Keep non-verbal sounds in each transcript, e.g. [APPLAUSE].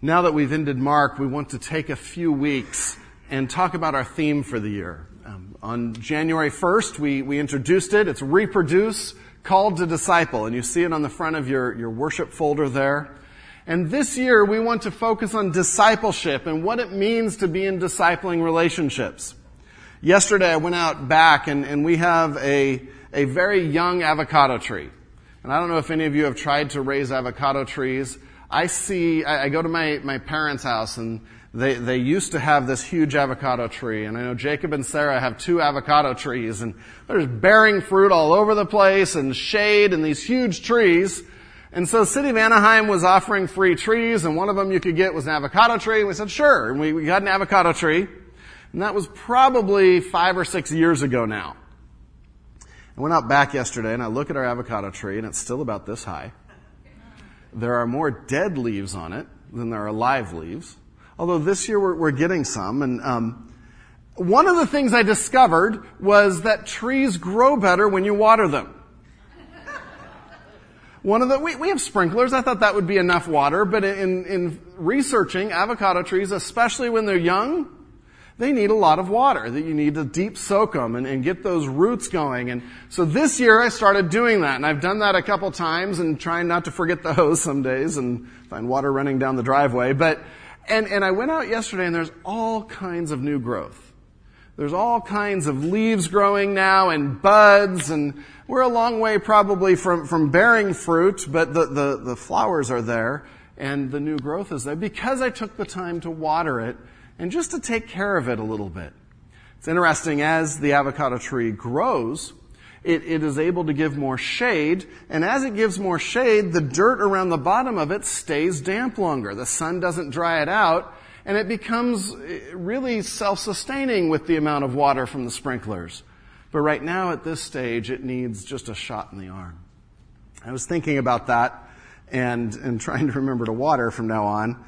Now that we've ended Mark, we want to take a few weeks and talk about our theme for the year. Um, on January 1st, we, we introduced it. It's reproduce, called to disciple. And you see it on the front of your, your worship folder there. And this year, we want to focus on discipleship and what it means to be in discipling relationships. Yesterday, I went out back and, and we have a, a very young avocado tree. And I don't know if any of you have tried to raise avocado trees. I see, I, I go to my, my parents' house and they, they used to have this huge avocado tree. And I know Jacob and Sarah have two avocado trees and there's bearing fruit all over the place and shade and these huge trees. And so City of Anaheim was offering free trees and one of them you could get was an avocado tree. And we said, sure. And we, we got an avocado tree. And that was probably five or six years ago now. I went out back yesterday and I look at our avocado tree and it's still about this high. There are more dead leaves on it than there are live leaves. Although this year we're, we're getting some. And um, one of the things I discovered was that trees grow better when you water them. One of the we, we have sprinklers. I thought that would be enough water, but in, in researching avocado trees, especially when they're young, they need a lot of water, that you need to deep soak them and, and, get those roots going. And so this year I started doing that, and I've done that a couple times and trying not to forget the [LAUGHS] hose some days and find water running down the driveway. But, and, and I went out yesterday and there's all kinds of new growth. There's all kinds of leaves growing now and buds and we're a long way probably from, from bearing fruit, but the, the, the flowers are there and the new growth is there because I took the time to water it and just to take care of it a little bit. It's interesting, as the avocado tree grows, it, it is able to give more shade, and as it gives more shade, the dirt around the bottom of it stays damp longer. The sun doesn't dry it out, and it becomes eh, really self-sustaining with the amount of water from the sprinklers. But right now, at this stage, it needs just a shot in the arm. I was thinking about that and, and trying to remember to water from now on.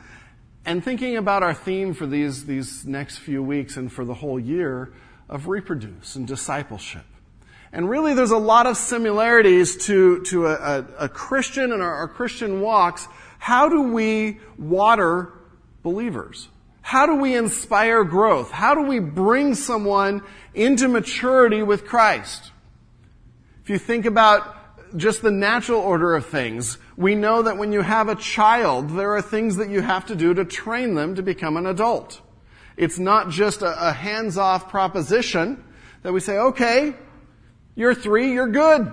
And thinking about our theme for these, these next few weeks and for the whole year of reproduce and discipleship. And really there's a lot of similarities to, to a, a, a Christian and our, our Christian walks. How do we water believers? How do we inspire growth? How do we bring someone into maturity with Christ? If you think about just the natural order of things, we know that when you have a child, there are things that you have to do to train them to become an adult. It's not just a, a hands-off proposition that we say, okay, you're three, you're good.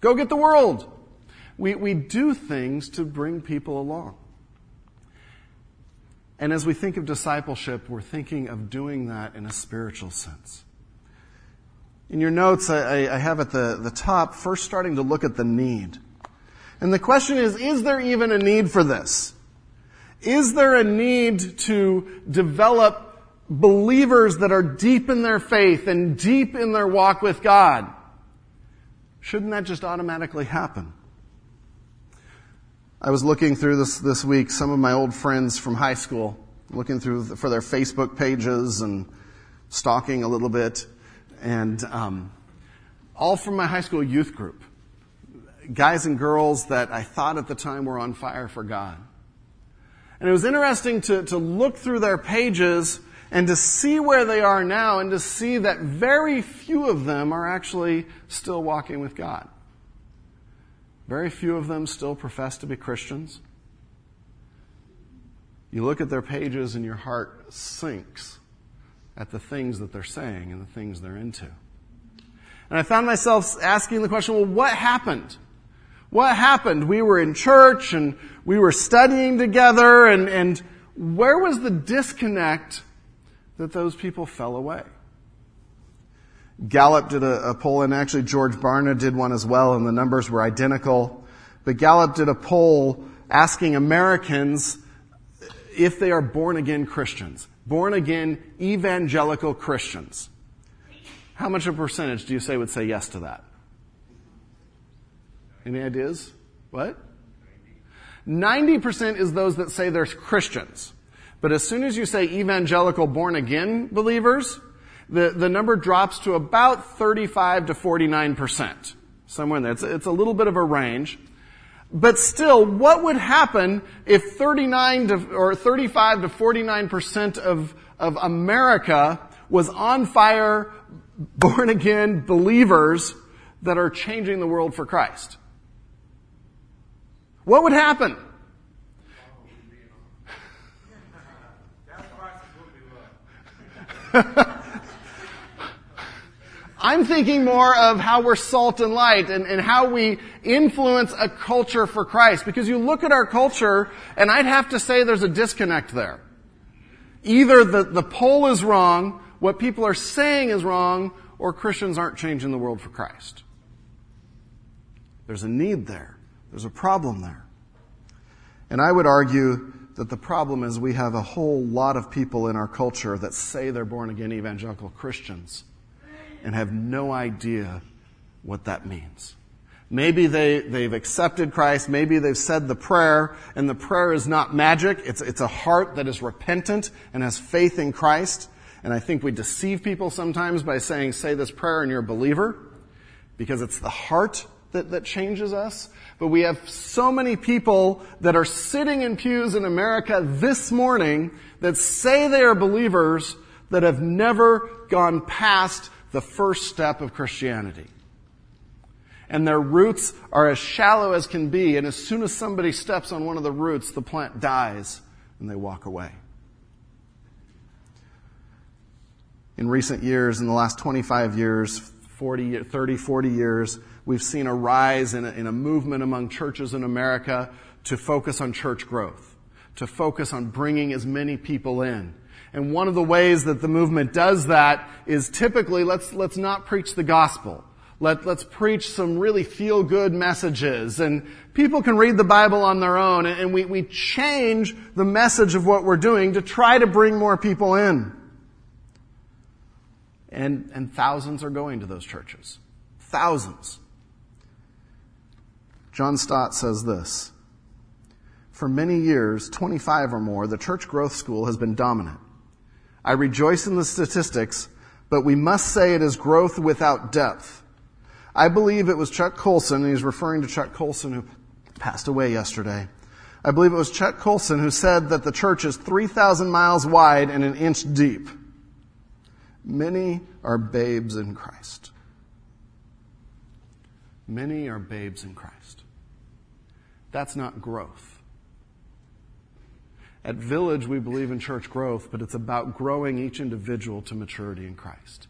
Go get the world. We, we do things to bring people along. And as we think of discipleship, we're thinking of doing that in a spiritual sense. In your notes, I, I have at the, the top, first starting to look at the need. And the question is, is there even a need for this? Is there a need to develop believers that are deep in their faith and deep in their walk with God? Shouldn't that just automatically happen? I was looking through this this week some of my old friends from high school, looking through for their Facebook pages and stalking a little bit, and um, all from my high school youth group guys and girls that I thought at the time were on fire for God. And it was interesting to, to look through their pages and to see where they are now and to see that very few of them are actually still walking with God. Very few of them still profess to be Christians. You look at their pages and your heart sinks at the things that they're saying and the things they're into. And I found myself asking the question, well, what happened? What happened? We were in church and we were studying together and, and where was the disconnect that those people fell away? Gallup did a, a, poll and actually George Barna did one as well and the numbers were identical. But Gallup did a poll asking Americans if they are born again Christians. Born again evangelical Christians. How much of a percentage do you say would say yes to that? Any ideas? What? 90% is those that say they're Christians. But as soon as you say evangelical born again believers, the, the number drops to about 35 to 49%. Somewhere in there. It's, it's a little bit of a range. But still, what would happen if 39 to, or 35 to 49% of, of America was on fire, born again believers that are changing the world for Christ? What would happen? [LAUGHS] I'm thinking more of how we're salt and light and, and how we influence a culture for Christ. Because you look at our culture, and I'd have to say there's a disconnect there. Either the, the poll is wrong, what people are saying is wrong, or Christians aren't changing the world for Christ. There's a need there. There's a problem there. And I would argue that the problem is we have a whole lot of people in our culture that say they're born again evangelical Christians and have no idea what that means. Maybe they, they've accepted Christ. Maybe they've said the prayer, and the prayer is not magic. It's, it's a heart that is repentant and has faith in Christ. And I think we deceive people sometimes by saying, say this prayer and you're a believer, because it's the heart that, that changes us. But we have so many people that are sitting in pews in America this morning that say they are believers that have never gone past the first step of Christianity. And their roots are as shallow as can be, and as soon as somebody steps on one of the roots, the plant dies and they walk away. In recent years, in the last 25 years, 40, 30, 40 years, we've seen a rise in a, in a movement among churches in America to focus on church growth, to focus on bringing as many people in. And one of the ways that the movement does that is typically let's, let's not preach the gospel. Let, let's preach some really feel good messages and people can read the Bible on their own and we, we change the message of what we're doing to try to bring more people in. And, and thousands are going to those churches. Thousands. John Stott says this. For many years, 25 or more, the church growth school has been dominant. I rejoice in the statistics, but we must say it is growth without depth. I believe it was Chuck Colson, and he's referring to Chuck Colson who passed away yesterday. I believe it was Chuck Colson who said that the church is 3,000 miles wide and an inch deep. Many are babes in Christ. Many are babes in Christ. That's not growth. At Village, we believe in church growth, but it's about growing each individual to maturity in Christ.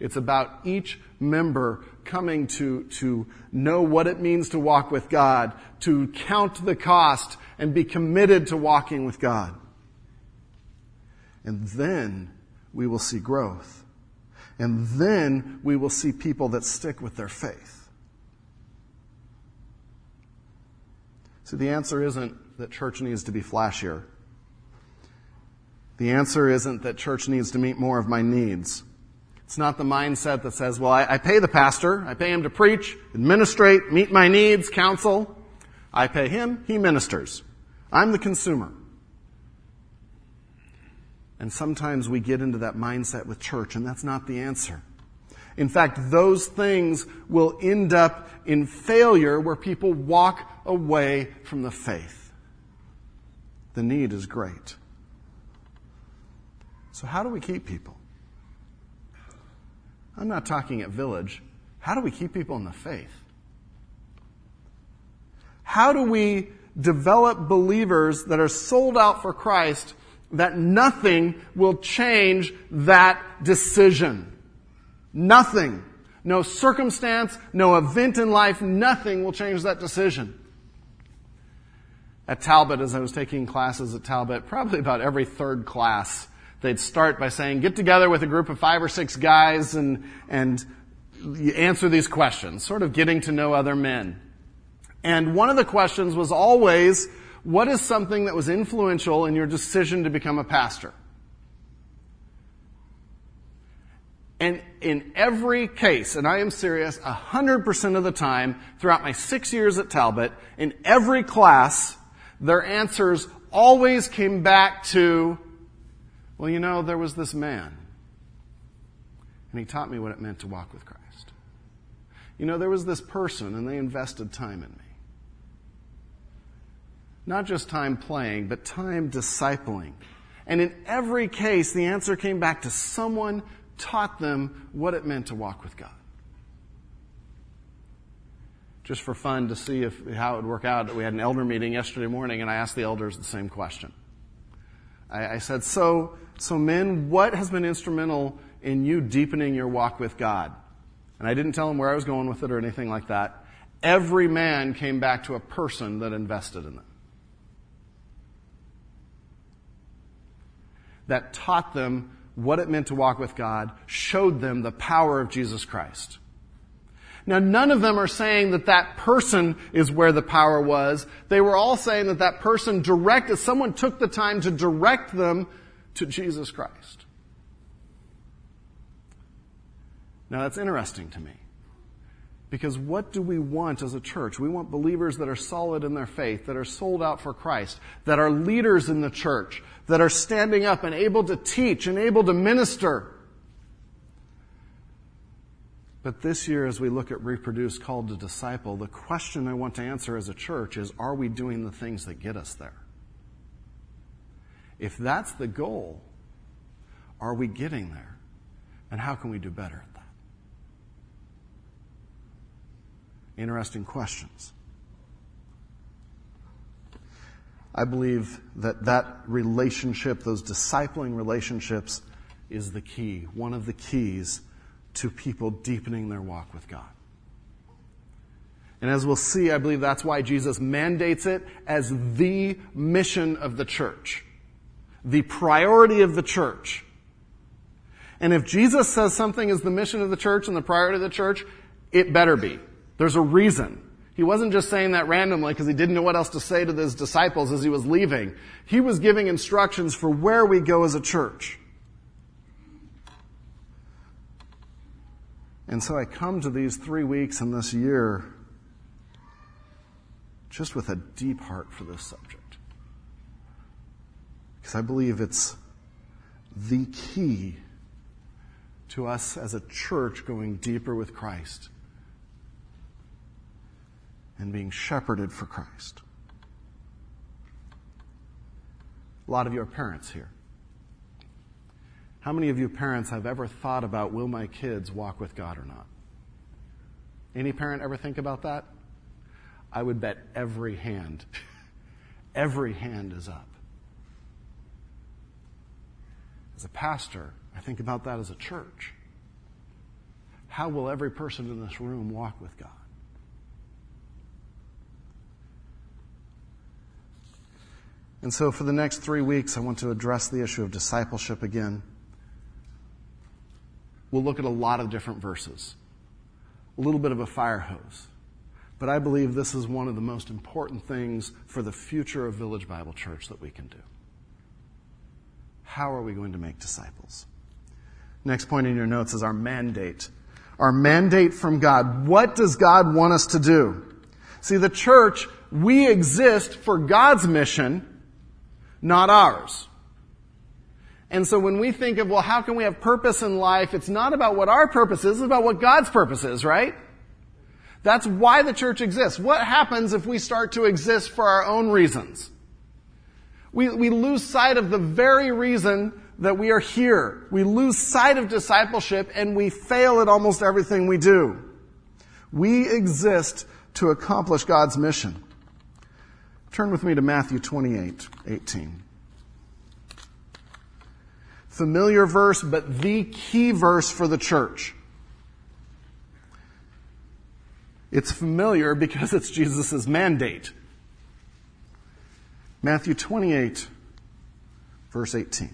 It's about each member coming to, to know what it means to walk with God, to count the cost, and be committed to walking with God. And then we will see growth. And then we will see people that stick with their faith. The answer isn't that church needs to be flashier. The answer isn't that church needs to meet more of my needs. It's not the mindset that says, well, I, I, pay the pastor, I pay him to preach, administrate, meet my needs, counsel. I pay him, he ministers. I'm the consumer. And sometimes we get into that mindset with church, and that's not the answer. In fact, those things will end up in failure where people walk away from the faith. The need is great. So, how do we keep people? I'm not talking at Village. How do we keep people in the faith? How do we develop believers that are sold out for Christ that nothing will change that decision? Nothing. No circumstance, no event in life, nothing will change that decision. At Talbot, as I was taking classes at Talbot, probably about every third class, They'd start by saying, get together with a group of five or six guys and, and answer these questions, sort of getting to know other men. And one of the questions was always, what is something that was influential in your decision to become a pastor? And in every case, and I am serious, 100% of the time throughout my six years at Talbot, in every class, their answers always came back to well, you know, there was this man, and he taught me what it meant to walk with Christ. You know, there was this person, and they invested time in me. Not just time playing, but time discipling. And in every case, the answer came back to someone taught them what it meant to walk with God. Just for fun to see if, how it would work out, we had an elder meeting yesterday morning and I asked the elders the same question. I, I said, so, so men, what has been instrumental in you deepening your walk with God? And I didn't tell them where I was going with it or anything like that. Every man came back to a person that invested in them. That taught them what it meant to walk with God, showed them the power of Jesus Christ. Now, none of them are saying that that person is where the power was. They were all saying that that person directed, someone took the time to direct them to Jesus Christ. Now, that's interesting to me. Because what do we want as a church? We want believers that are solid in their faith, that are sold out for Christ, that are leaders in the church, that are standing up and able to teach and able to minister. But this year, as we look at Reproduce Called to Disciple, the question I want to answer as a church is are we doing the things that get us there? If that's the goal, are we getting there? And how can we do better at that? Interesting questions. I believe that that relationship, those discipling relationships, is the key, one of the keys to people deepening their walk with God. And as we'll see, I believe that's why Jesus mandates it as the mission of the church, the priority of the church. And if Jesus says something is the mission of the church and the priority of the church, it better be. There's a reason. He wasn't just saying that randomly because he didn't know what else to say to his disciples as he was leaving. He was giving instructions for where we go as a church. And so I come to these three weeks in this year just with a deep heart for this subject. Because I believe it's the key to us as a church going deeper with Christ and being shepherded for Christ. A lot of you are parents here. How many of you parents have ever thought about will my kids walk with God or not? Any parent ever think about that? I would bet every hand, [LAUGHS] every hand is up. As a pastor, I think about that as a church. How will every person in this room walk with God? And so, for the next three weeks, I want to address the issue of discipleship again we'll look at a lot of different verses, a little bit of a fire hose. But I believe this is one of the most important things for the future of Village Bible Church that we can do. How are we going to make disciples? Next point in your notes is our mandate. Our mandate from God. What does God want us to do? See, the church, we exist for God's mission, not ours. And so when we think of, well, how can we have purpose in life? It's not about what our purpose is, it's about what God's purpose is, right? That's why the church exists. What happens if we start to exist for our own reasons? We, we lose sight of the very reason that we are here. We lose sight of discipleship and we fail at almost everything we do. We exist to accomplish God's mission. Turn with me to Matthew 28, 18 familiar verse, but the key verse for the church. It's familiar because it's Jesus' mandate. Matthew 28, verse 18.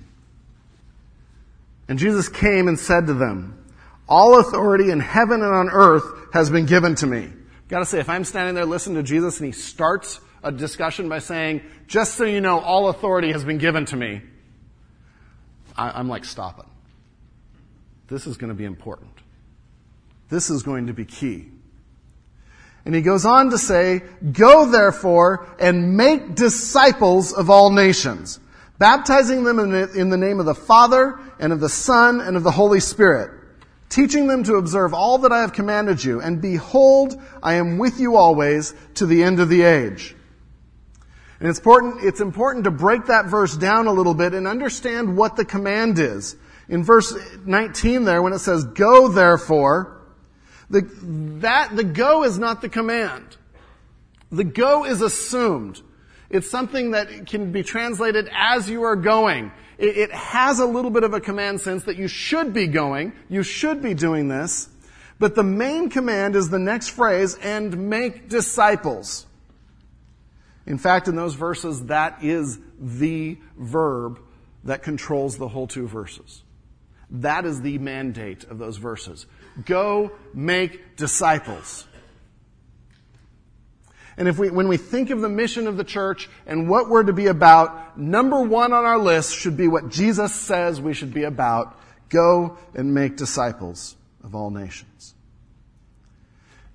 And Jesus came and said to them, All authority in heaven and on earth has been given to me. Gotta say, if I'm standing there listening to Jesus and he starts a discussion by saying, Just so you know, all authority has been given to me, I, am like, stop it. This is going to be important. This is going to be key. And he goes on to say, Go therefore and make disciples of all nations, baptizing them in the name of the Father and of the Son and of the Holy Spirit, teaching them to observe all that I have commanded you. And behold, I am with you always to the end of the age. And it's important, it's important to break that verse down a little bit and understand what the command is. In verse 19 there, when it says, go therefore, the, that, the go is not the command. The go is assumed. It's something that can be translated as you are going. It, it has a little bit of a command sense that you should be going, you should be doing this, but the main command is the next phrase, and make disciples. In fact, in those verses, that is the verb that controls the whole two verses. That is the mandate of those verses. Go make disciples. And if we, when we think of the mission of the church and what we're to be about, number one on our list should be what Jesus says we should be about. Go and make disciples of all nations.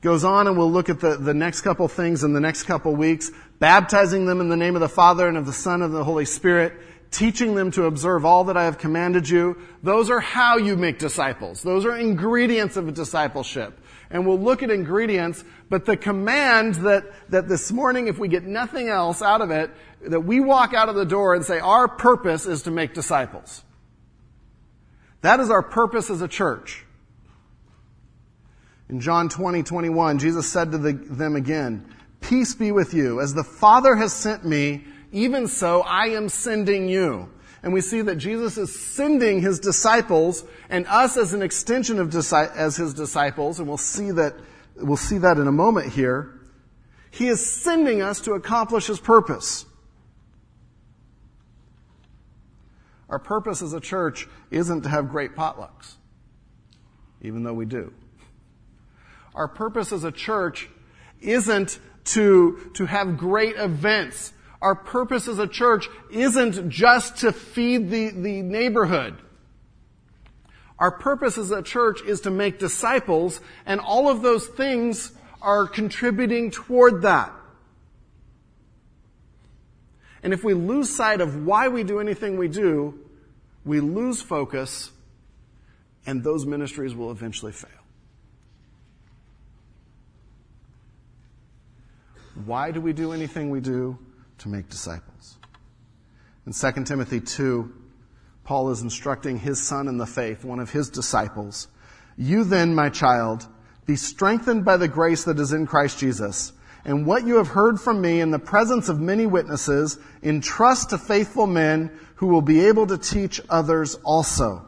Goes on and we'll look at the, the next couple things in the next couple weeks, baptizing them in the name of the Father and of the Son and of the Holy Spirit, teaching them to observe all that I have commanded you. Those are how you make disciples. Those are ingredients of a discipleship. And we'll look at ingredients, but the command that, that this morning, if we get nothing else out of it, that we walk out of the door and say, our purpose is to make disciples. That is our purpose as a church. In John 20, 21, Jesus said to the, them again, Peace be with you. As the Father has sent me, even so, I am sending you. And we see that Jesus is sending his disciples and us as an extension of as his disciples, and we'll see that, we'll see that in a moment here. He is sending us to accomplish his purpose. Our purpose as a church isn't to have great potlucks, even though we do. Our purpose as a church isn't to, to have great events our purpose as a church isn't just to feed the, the neighborhood. Our purpose as a church is to make disciples, and all of those things are contributing toward that. And if we lose sight of why we do anything we do, we lose focus, and those ministries will eventually fail. Why do we do anything we do? to make disciples. In 2 Timothy 2, Paul is instructing his son in the faith, one of his disciples. You then, my child, be strengthened by the grace that is in Christ Jesus. And what you have heard from me in the presence of many witnesses, entrust to faithful men who will be able to teach others also.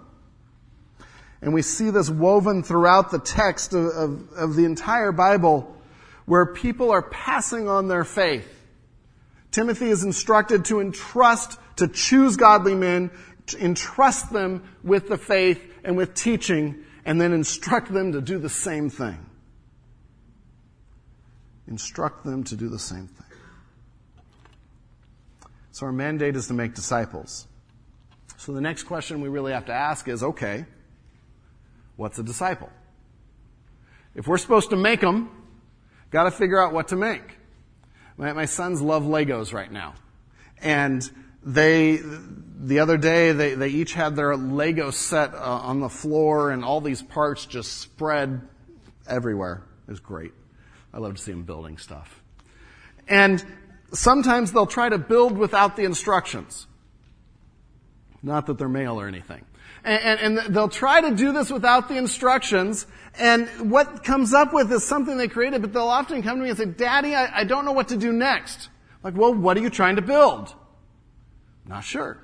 And we see this woven throughout the text of, of, of the entire Bible where people are passing on their faith. Timothy is instructed to entrust, to choose godly men, to entrust them with the faith and with teaching, and then instruct them to do the same thing. Instruct them to do the same thing. So our mandate is to make disciples. So the next question we really have to ask is, okay, what's a disciple? If we're supposed to make them, gotta figure out what to make. My, my sons love Legos right now. And they, the other day, they, they each had their Lego set uh, on the floor and all these parts just spread everywhere. It was great. I love to see them building stuff. And sometimes they'll try to build without the instructions. Not that they're male or anything. And, and, and, they'll try to do this without the instructions. And what comes up with is something they created, but they'll often come to me and say, Daddy, I, I don't know what to do next. Like, well, what are you trying to build? Not sure.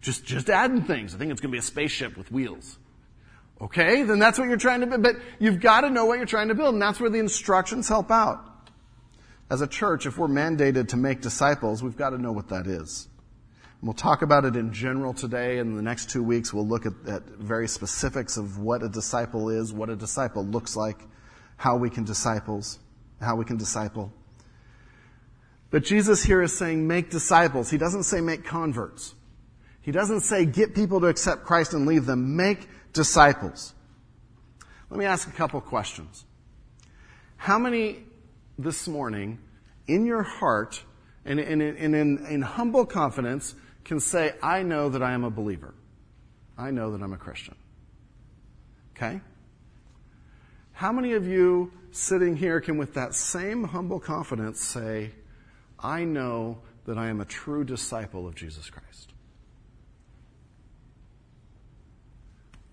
Just, just adding things. I think it's going to be a spaceship with wheels. Okay, then that's what you're trying to build. But you've got to know what you're trying to build, and that's where the instructions help out. As a church, if we're mandated to make disciples, we've got to know what that is. We'll talk about it in general today. In the next two weeks, we'll look at, at very specifics of what a disciple is, what a disciple looks like, how we can disciples, how we can disciple. But Jesus here is saying make disciples. He doesn't say make converts. He doesn't say get people to accept Christ and leave them. Make disciples. Let me ask a couple questions. How many this morning in your heart and, and, and in, in humble confidence can say, I know that I am a believer. I know that I'm a Christian. Okay? How many of you sitting here can, with that same humble confidence, say, I know that I am a true disciple of Jesus Christ?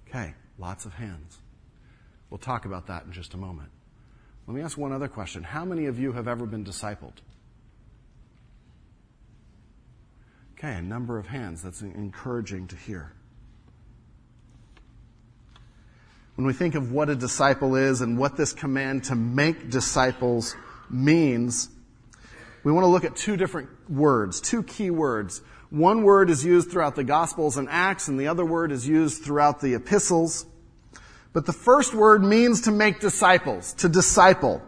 Okay, lots of hands. We'll talk about that in just a moment. Let me ask one other question. How many of you have ever been discipled? Okay, a number of hands. That's encouraging to hear. When we think of what a disciple is and what this command to make disciples means, we want to look at two different words, two key words. One word is used throughout the Gospels and Acts, and the other word is used throughout the epistles. But the first word means to make disciples, to disciple.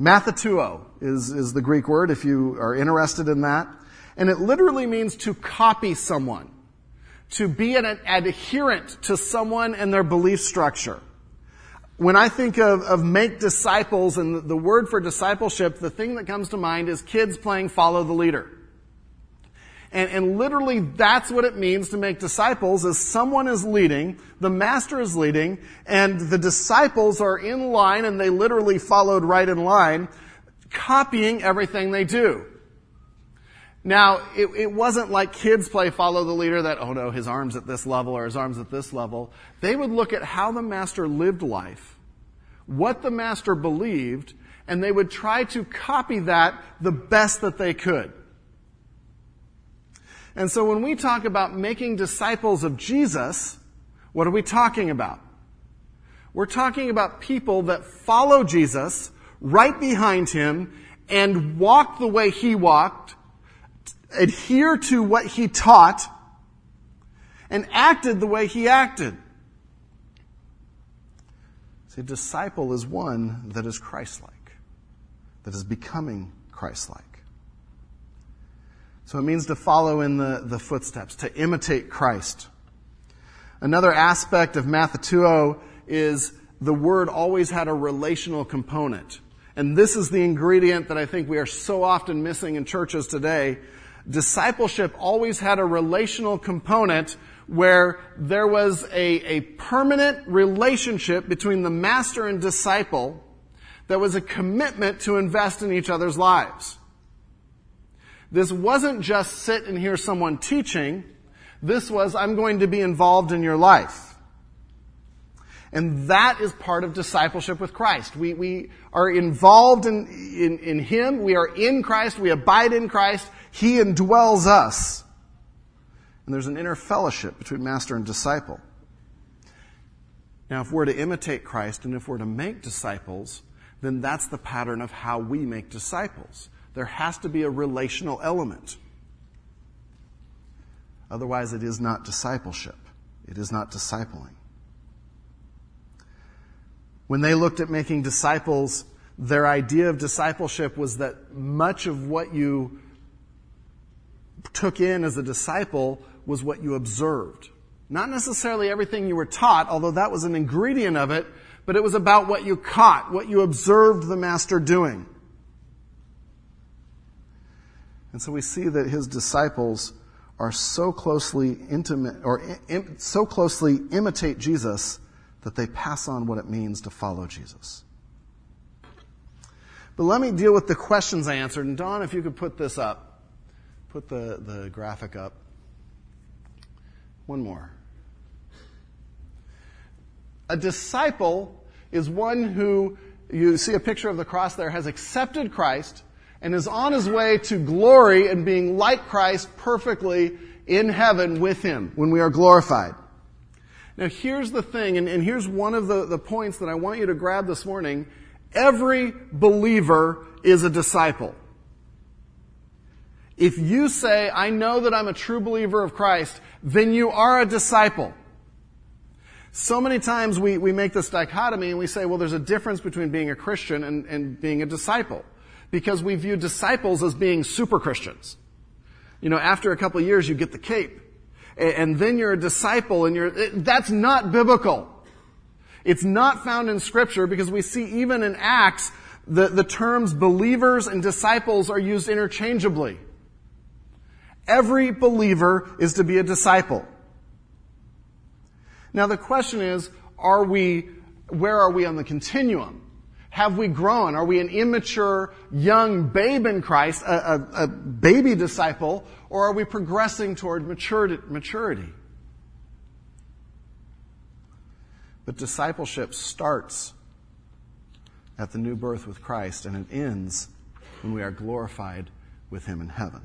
Matheteuo is, is the Greek word if you are interested in that. And it literally means to copy someone, to be an, adherent to someone and their belief structure. When I think of, of make disciples and the word for discipleship, the thing that comes to mind is kids playing follow the leader. And, and literally that's what it means to make disciples is someone is leading, the master is leading, and the disciples are in line and they literally followed right in line, copying everything they do. Now, it, it, wasn't like kids play follow the leader that, oh no, his arm's at this level or his arm's at this level. They would look at how the master lived life, what the master believed, and they would try to copy that the best that they could. And so when we talk about making disciples of Jesus, what are we talking about? We're talking about people that follow Jesus right behind him and walk the way he walked, adhere to what he taught, and acted the way he acted. See, a disciple is one that is Christ-like, that is becoming Christ-like. So it means to follow in the, the footsteps, to imitate Christ. Another aspect of Matheteuo is the word always had a relational component. And this is the ingredient that I think we are so often missing in churches today. Discipleship always had a relational component where there was a, a permanent relationship between the master and disciple that was a commitment to invest in each other's lives. This wasn't just sit and hear someone teaching. This was, I'm going to be involved in your life. And that is part of discipleship with Christ. We, we are involved in, in, in Him. We are in Christ. We abide in Christ. He indwells us. And there's an inner fellowship between master and disciple. Now, if we're to imitate Christ and if we're to make disciples, then that's the pattern of how we make disciples. There has to be a relational element. Otherwise, it is not discipleship. It is not discipling. When they looked at making disciples, their idea of discipleship was that much of what you took in as a disciple was what you observed. Not necessarily everything you were taught, although that was an ingredient of it, but it was about what you caught, what you observed the master doing. And so we see that his disciples are so closely intimate or Im, so closely imitate Jesus that they pass on what it means to follow Jesus. But let me deal with the questions I answered. And Don, if you could put this up, put the, the graphic up. One more. A disciple is one who, you see a picture of the cross there, has accepted Christ and is on his way to glory and being like Christ perfectly in heaven with him when we are glorified. Now here's the thing, and, and here's one of the, the points that I want you to grab this morning. Every believer is a disciple. If you say, I know that I'm a true believer of Christ, then you are a disciple. So many times we, we make this dichotomy and we say, well, there's a difference between being a Christian and, and being a disciple because we view disciples as being super Christians. You know, after a couple years, you get the cape. And then you're a disciple and you're, eh, that's not biblical. It's not found in scripture because we see even in Acts, the, the terms believers and disciples are used interchangeably. Every believer is to be a disciple. Now the question is, are we, where are we on the continuum? Have we grown? Are we an immature young babe in Christ, a, a, a baby disciple, or are we progressing toward maturity? But discipleship starts at the new birth with Christ and it ends when we are glorified with Him in heaven.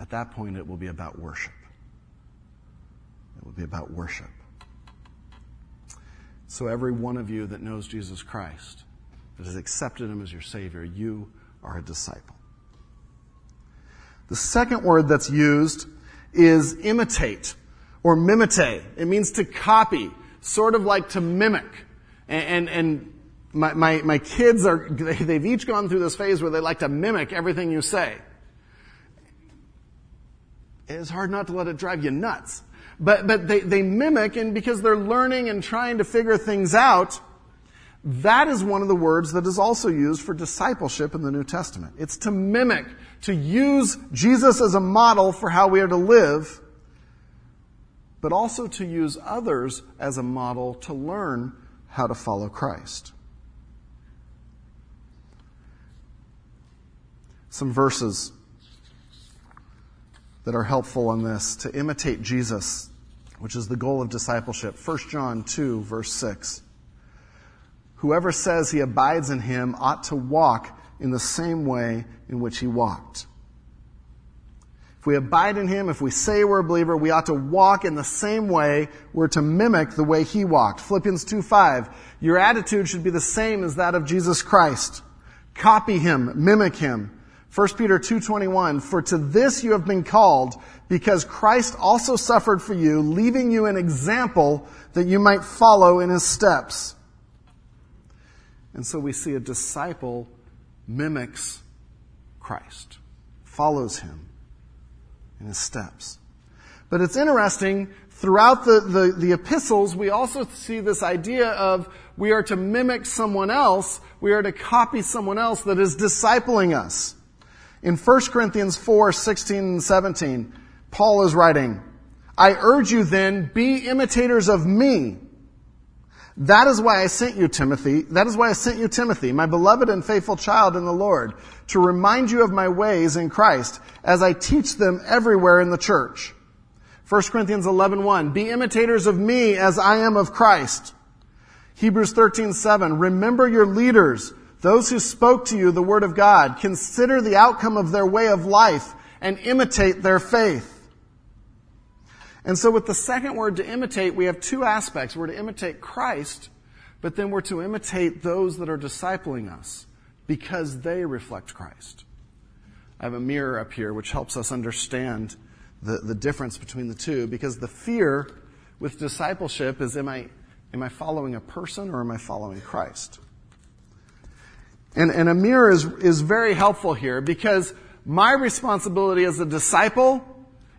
At that point, it will be about worship. It will be about worship. So, every one of you that knows Jesus Christ, that has accepted Him as your Savior, you are a disciple. The second word that's used is imitate or mimite. It means to copy, sort of like to mimic. And, and, and my, my, my kids are, [LAUGHS] they've each gone through this phase where they like to mimic everything you say. It's hard not to let it drive you nuts. But, but they, they mimic, and because they're learning and trying to figure things out, that is one of the words that is also used for discipleship in the New Testament. It's to mimic, to use Jesus as a model for how we are to live, but also to use others as a model to learn how to follow Christ. Some verses that are helpful on this to imitate Jesus which is the goal of discipleship. 1 John 2, verse 6. Whoever says he abides in him ought to walk in the same way in which he walked. If we abide in him, if we say we're a believer, we ought to walk in the same way. We're to mimic the way he walked. Philippians 2 5. Your attitude should be the same as that of Jesus Christ. Copy him, mimic him. 1 Peter 2:21 For to this you have been called because Christ also suffered for you leaving you an example that you might follow in his steps. And so we see a disciple mimics Christ, follows him in his steps. But it's interesting, throughout the, the, the, epistles, we also see this idea of we are to mimic someone else, we are to copy someone else that is discipling us. In 1 Corinthians 4, 16 and 17, Paul is writing, I urge you then, be imitators of me. That is why I sent you, Timothy. That is why I sent you, Timothy, my beloved and faithful child in the Lord, to remind you of my ways in Christ as I teach them everywhere in the church. 1 Corinthians 11, 1, be imitators of me as I am of Christ. Hebrews 13, 7, remember your leaders those who spoke to you the word of God, consider the outcome of their way of life and imitate their faith. And so with the second word to imitate, we have two aspects. We're to imitate Christ, but then we're to imitate those that are discipling us because they reflect Christ. I have a mirror up here which helps us understand the, the difference between the two because the fear with discipleship is am I, am I following a person or am I following Christ? And, and a mirror is, is very helpful here because my responsibility as a disciple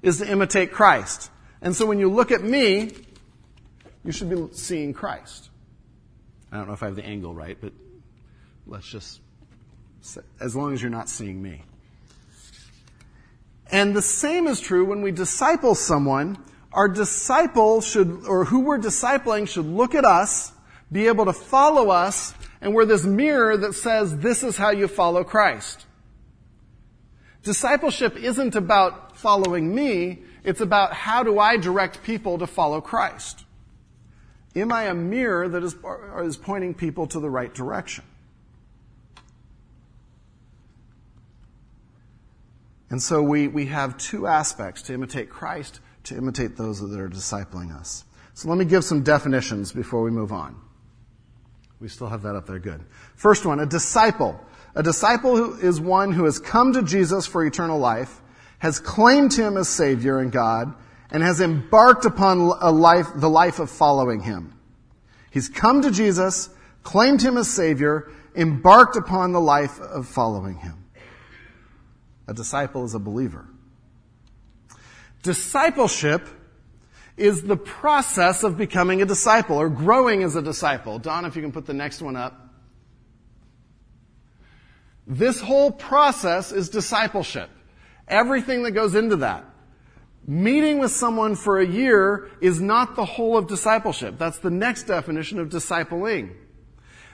is to imitate Christ. And so when you look at me, you should be seeing Christ. I don't know if I have the angle right, but let's just, say, as long as you're not seeing me. And the same is true when we disciple someone. Our disciple should, or who we're discipling should look at us, be able to follow us, and we're this mirror that says this is how you follow Christ. Discipleship isn't about following me, it's about how do I direct people to follow Christ. Am I a mirror that is, is pointing people to the right direction? And so we, we have two aspects to imitate Christ, to imitate those that are discipling us. So let me give some definitions before we move on. We still have that up there. Good. First one, a disciple. A disciple is one who has come to Jesus for eternal life, has claimed him as Savior and God, and has embarked upon a life, the life of following him. He's come to Jesus, claimed him as Savior, embarked upon the life of following him. A disciple is a believer. Discipleship is the process of becoming a disciple or growing as a disciple. Don, if you can put the next one up. This whole process is discipleship. Everything that goes into that. Meeting with someone for a year is not the whole of discipleship. That's the next definition of discipling.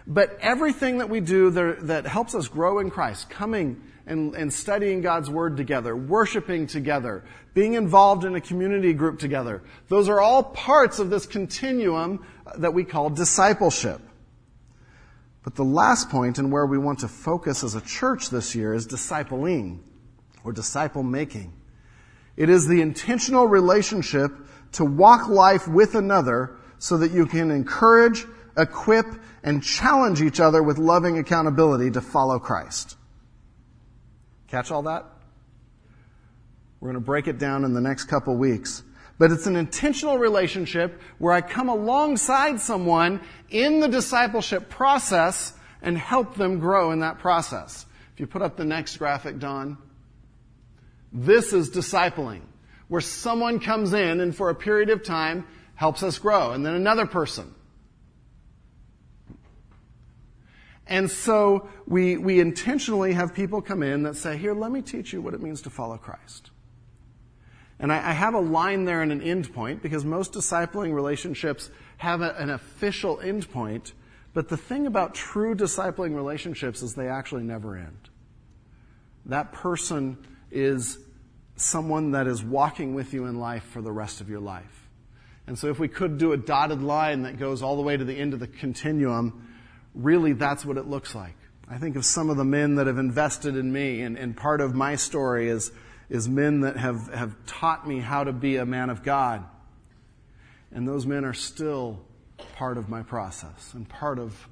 But everything that we do that, that helps us grow in Christ, coming and, and studying God's Word together, worshiping together, being involved in a community group together, those are all parts of this continuum that we call discipleship. But the last point and where we want to focus as a church this year is discipling or disciple making. It is the intentional relationship to walk life with another so that you can encourage, equip, and challenge each other with loving accountability to follow Christ. Catch all that? We're going to break it down in the next couple weeks. But it's an intentional relationship where I come alongside someone in the discipleship process and help them grow in that process. If you put up the next graphic, Don, this is discipling, where someone comes in and for a period of time helps us grow, and then another person. And so we, we intentionally have people come in that say, Here, let me teach you what it means to follow Christ. And I, I have a line there and an end point because most discipling relationships have a, an official end point. But the thing about true discipling relationships is they actually never end. That person is someone that is walking with you in life for the rest of your life. And so if we could do a dotted line that goes all the way to the end of the continuum, really that's what it looks like. I think of some of the men that have invested in me, and, and part of my story is, is men that have, have taught me how to be a man of God. And those men are still part of my process and part of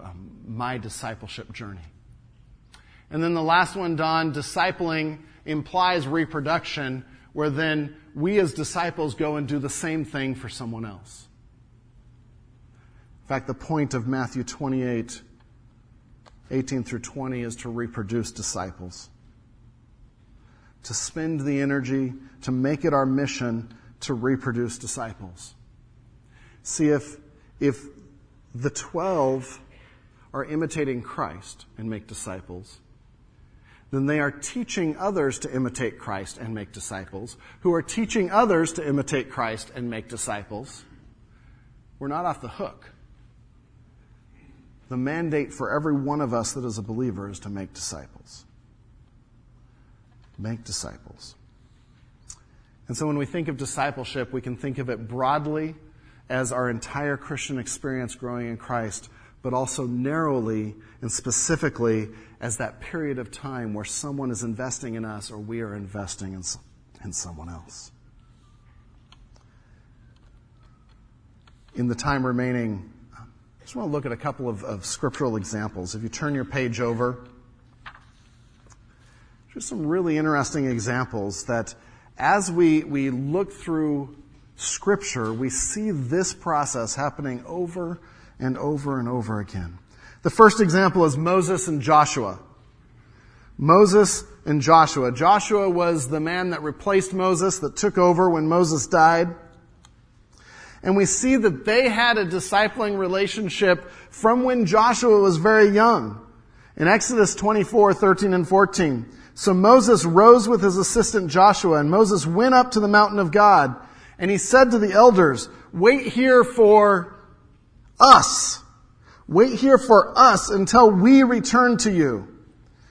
um, my discipleship journey. And then the last one, Don, discipling implies reproduction, where then we as disciples go and do the same thing for someone else. In fact, the point of Matthew 28, 18 through 20 is to reproduce disciples. To spend the energy, to make it our mission to reproduce disciples. See, if, if the 12 are imitating Christ and make disciples, then they are teaching others to imitate Christ and make disciples, who are teaching others to imitate Christ and make disciples. We're not off the hook. The mandate for every one of us that is a believer is to make disciples. Make disciples. And so when we think of discipleship, we can think of it broadly as our entire Christian experience growing in Christ, but also narrowly and specifically as that period of time where someone is investing in us or we are investing in, in someone else. In the time remaining, just want to look at a couple of, of scriptural examples. If you turn your page over, just some really interesting examples that as we, we look through Scripture, we see this process happening over and over and over again. The first example is Moses and Joshua. Moses and Joshua. Joshua was the man that replaced Moses, that took over when Moses died. And we see that they had a discipling relationship from when Joshua was very young. In Exodus 24, 13 and 14. So Moses rose with his assistant Joshua, and Moses went up to the mountain of God, and he said to the elders, wait here for us. Wait here for us until we return to you.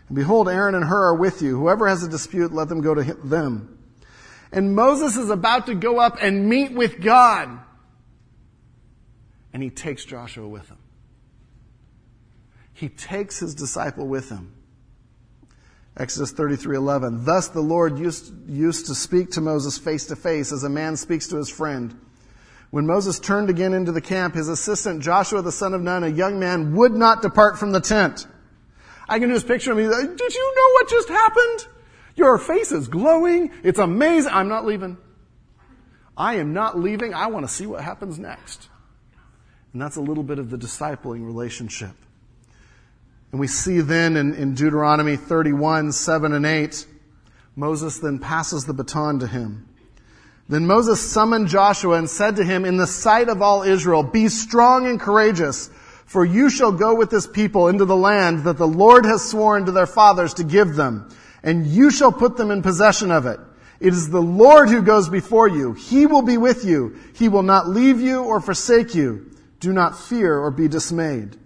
And behold, Aaron and Hur are with you. Whoever has a dispute, let them go to them. And Moses is about to go up and meet with God. And he takes Joshua with him. He takes his disciple with him. Exodus 33:11 Thus the Lord used, used to speak to Moses face to face as a man speaks to his friend. When Moses turned again into the camp, his assistant Joshua the son of Nun, a young man, would not depart from the tent. I can just picture him. Like, Did you know what just happened? Your face is glowing. It's amazing. I'm not leaving. I am not leaving. I want to see what happens next. And that's a little bit of the discipling relationship. And we see then in, in Deuteronomy 31, 7 and 8, Moses then passes the baton to him. Then Moses summoned Joshua and said to him, in the sight of all Israel, be strong and courageous, for you shall go with this people into the land that the Lord has sworn to their fathers to give them, and you shall put them in possession of it. It is the Lord who goes before you. He will be with you. He will not leave you or forsake you. Do not fear or be dismayed.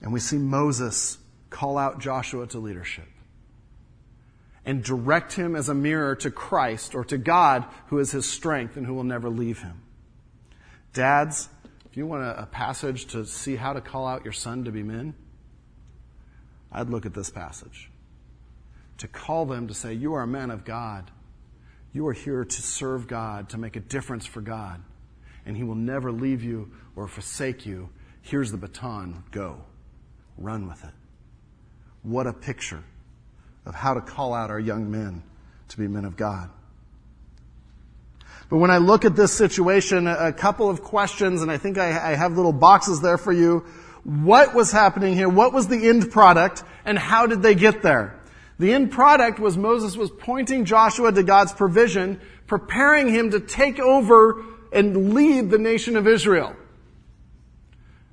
And we see Moses call out Joshua to leadership and direct him as a mirror to Christ or to God, who is his strength and who will never leave him. Dads, if you want a, a passage to see how to call out your son to be men, I'd look at this passage. To call them to say, You are a man of God. You are here to serve God, to make a difference for God. And He will never leave you or forsake you. Here's the baton. Go. Run with it. What a picture of how to call out our young men to be men of God. But when I look at this situation, a couple of questions, and I think I, I have little boxes there for you. What was happening here? What was the end product? And how did they get there? The end product was Moses was pointing Joshua to God's provision, preparing him to take over and lead the nation of Israel.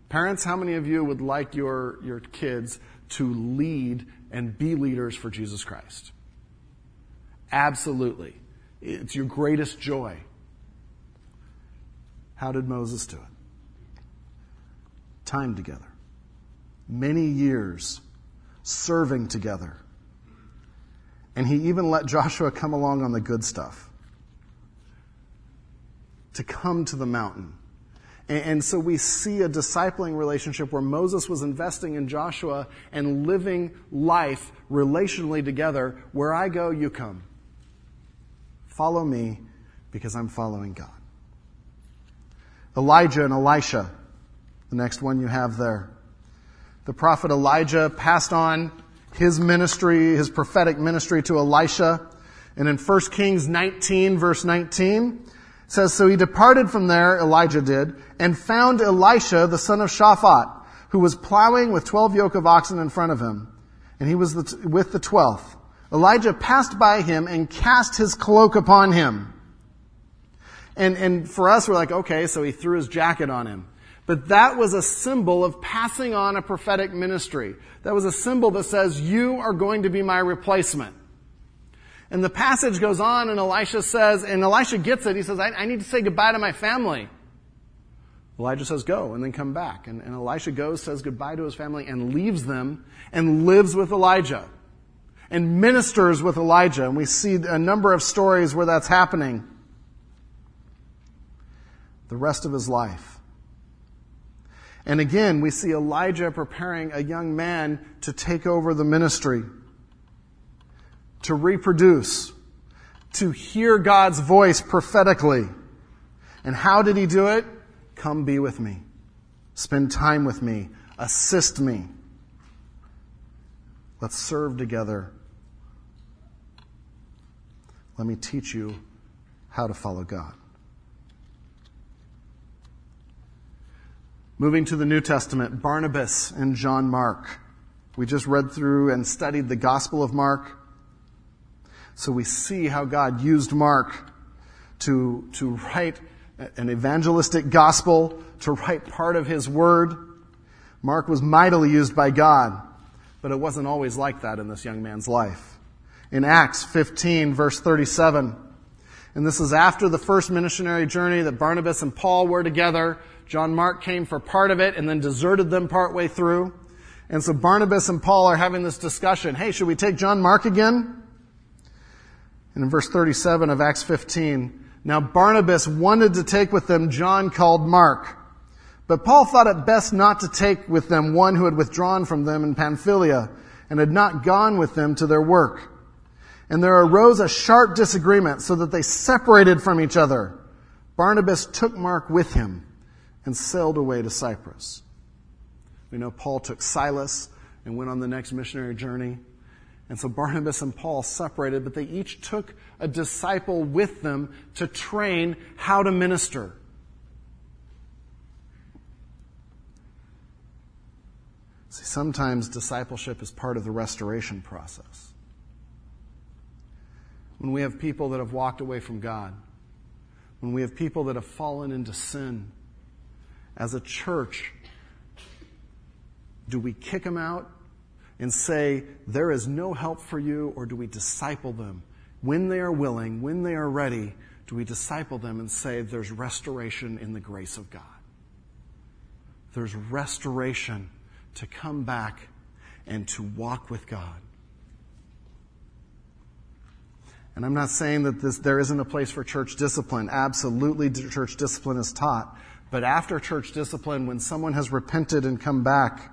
Parents, how many of you would like your, your kids to lead and be leaders for Jesus Christ? Absolutely. It's your greatest joy. How did Moses do it? Time together. Many years serving together. And he even let Joshua come along on the good stuff. To come to the mountain and, so we see a discipling relationship where Moses was investing in Joshua and living life relationally together. Where I go, you come. Follow me because I'm following God. Elijah and Elisha, the next one you have there. The prophet Elijah passed on his ministry, his prophetic ministry to Elisha. And in 1 Kings 19 verse 19, says, So he departed from there, Elijah did, and found Elisha, the son of Shaphat, who was plowing with twelve yoke of oxen in front of him. And he was the, with the twelfth. Elijah passed by him and cast his cloak upon him. And, and for us, we're like, okay, so he threw his jacket on him. But that was a symbol of passing on a prophetic ministry. That was a symbol that says, you are going to be my replacement. And the passage goes on and Elisha says, and Elisha gets it. He says, I, I need to say goodbye to my family. Elijah says, go and then come back. And, and Elisha goes, says goodbye to his family and leaves them and lives with Elijah and ministers with Elijah. And we see a number of stories where that's happening. The rest of his life. And again, we see Elijah preparing a young man to take over the ministry to reproduce, to hear God's voice prophetically. And how did he do it? Come be with me. Spend time with me. Assist me. Let's serve together. Let me teach you how to follow God. Moving to the New Testament, Barnabas and John Mark. We just read through and studied the Gospel of Mark. So we see how God used Mark to, to write an evangelistic gospel, to write part of his word. Mark was mightily used by God, but it wasn't always like that in this young man's life. In Acts 15 verse 37, and this is after the first missionary journey that Barnabas and Paul were together. John Mark came for part of it and then deserted them partway through. And so Barnabas and Paul are having this discussion. Hey, should we take John Mark again? And in verse 37 of Acts 15, now Barnabas wanted to take with them John called Mark. But Paul thought it best not to take with them one who had withdrawn from them in Pamphylia and had not gone with them to their work. And there arose a sharp disagreement so that they separated from each other. Barnabas took Mark with him and sailed away to Cyprus. We know Paul took Silas and went on the next missionary journey. And so Barnabas and Paul separated, but they each took a disciple with them to train how to minister. See, sometimes discipleship is part of the restoration process. When we have people that have walked away from God, when we have people that have fallen into sin, as a church, do we kick them out and say, There is no help for you, or do we disciple them? When they are willing, when they are ready, do we disciple them and say, There's restoration in the grace of God? There's restoration to come back and to walk with God. And I'm not saying that this, there isn't a place for church discipline. Absolutely, church discipline is taught. But after church discipline, when someone has repented and come back,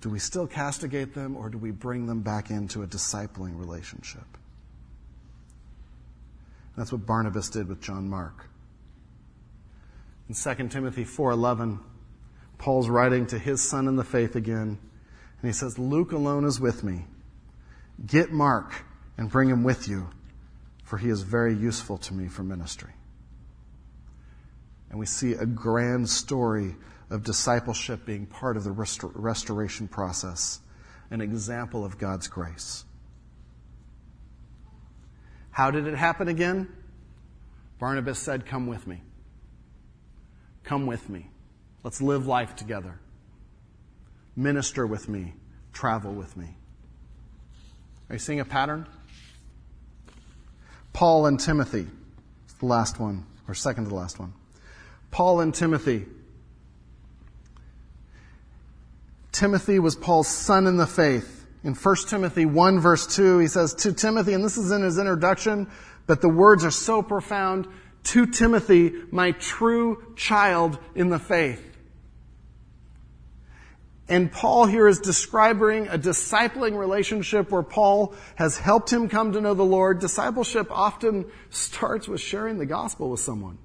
do we still castigate them or do we bring them back into a discipling relationship? That's what Barnabas did with John Mark. In 2 Timothy 4:11, Paul's writing to his son in the faith again, and he says, "Luke alone is with me. Get Mark and bring him with you, for he is very useful to me for ministry." And we see a grand story of discipleship being part of the restor- restoration process, an example of God's grace. How did it happen again? Barnabas said, Come with me. Come with me. Let's live life together. Minister with me. Travel with me. Are you seeing a pattern? Paul and Timothy. The last one, or second to the last one. Paul and Timothy. Timothy was Paul's son in the faith. In 1 Timothy 1 verse 2, he says to Timothy, and this is in his introduction, but the words are so profound, to Timothy, my true child in the faith. And Paul here is describing a discipling relationship where Paul has helped him come to know the Lord. Discipleship often starts with sharing the gospel with someone.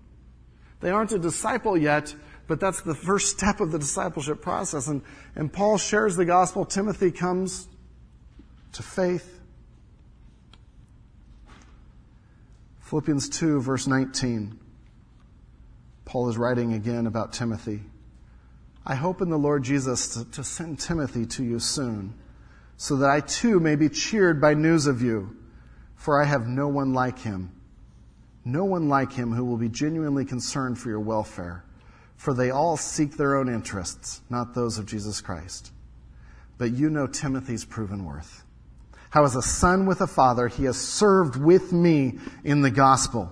They aren't a disciple yet, but that's the first step of the discipleship process. And, and Paul shares the gospel. Timothy comes to faith. Philippians 2, verse 19. Paul is writing again about Timothy. I hope in the Lord Jesus to, to send Timothy to you soon, so that I too may be cheered by news of you, for I have no one like him no one like him who will be genuinely concerned for your welfare, for they all seek their own interests, not those of Jesus Christ. But you know Timothy's proven worth. How, as a son with a father, he has served with me in the gospel.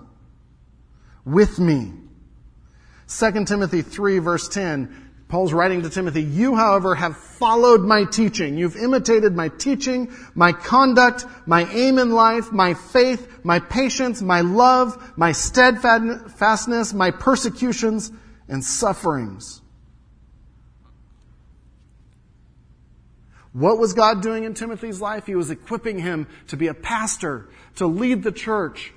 With me. 2 Timothy 3, verse 10 Paul's writing to Timothy, you, however, have followed my teaching. You've imitated my teaching, my conduct, my aim in life, my faith, my patience, my love, my steadfastness, my persecutions and sufferings. What was God doing in Timothy's life? He was equipping him to be a pastor, to lead the church,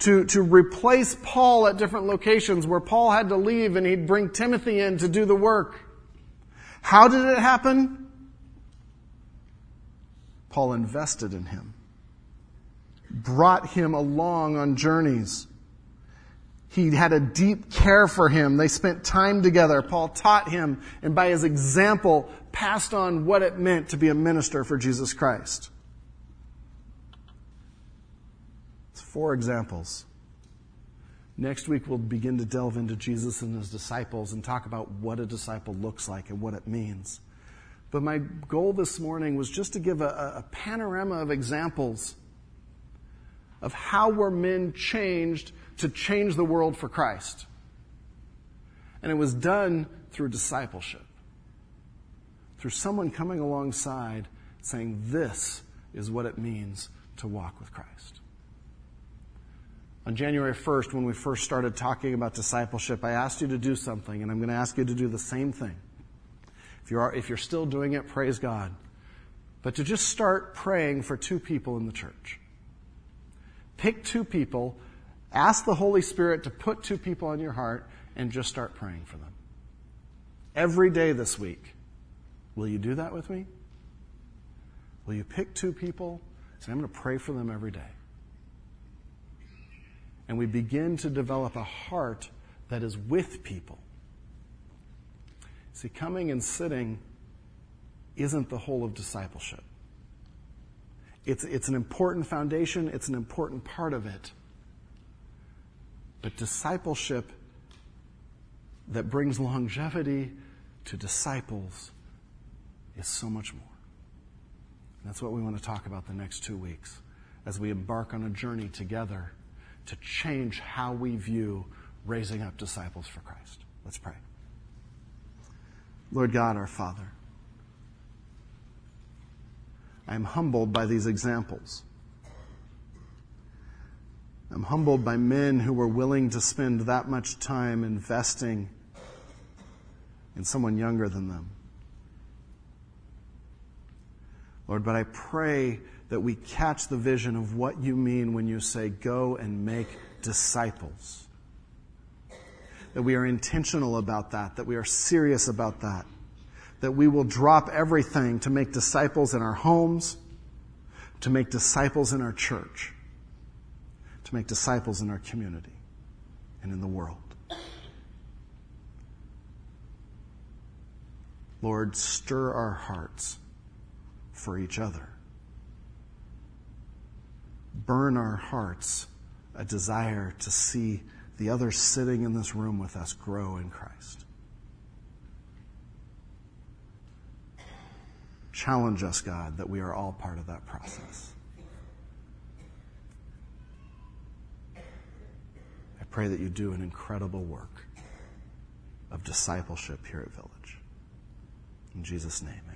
to, to replace Paul at different locations where Paul had to leave and he'd bring Timothy in to do the work. How did it happen? Paul invested in him, brought him along on journeys. He had a deep care for him. They spent time together. Paul taught him and by his example passed on what it meant to be a minister for Jesus Christ. It's Four examples. Next week, we'll begin to delve into Jesus and his disciples and talk about what a disciple looks like and what it means. But my goal this morning was just to give a, a panorama of examples of how were men changed to change the world for Christ. And it was done through discipleship, through someone coming alongside saying, This is what it means to walk with Christ. On January 1st, when we first started talking about discipleship, I asked you to do something, and I'm going to ask you to do the same thing. If, you are, if you're still doing it, praise God. But to just start praying for two people in the church. Pick two people, ask the Holy Spirit to put two people on your heart, and just start praying for them. Every day this week. Will you do that with me? Will you pick two people? Say, I'm going to pray for them every day and we begin to develop a heart that is with people. See, coming and sitting isn't the whole of discipleship. It's, it's an important foundation, it's an important part of it. But discipleship that brings longevity to disciples is so much more. And that's what we want to talk about the next two weeks as we embark on a journey together to change how we view raising up disciples for Christ. Let's pray. Lord God, our Father, I am humbled by these examples. I'm humbled by men who were willing to spend that much time investing in someone younger than them. Lord, but I pray that we catch the vision of what you mean when you say, go and make disciples. That we are intentional about that, that we are serious about that, that we will drop everything to make disciples in our homes, to make disciples in our church, make disciples in our community and in the world. Lord, stir our hearts for each other. Burn our hearts a desire to see the others sitting in this room with us grow in Christ. Challenge us, God, that we are all part of that process. Pray that you do an incredible work of discipleship here at Village. In Jesus' name.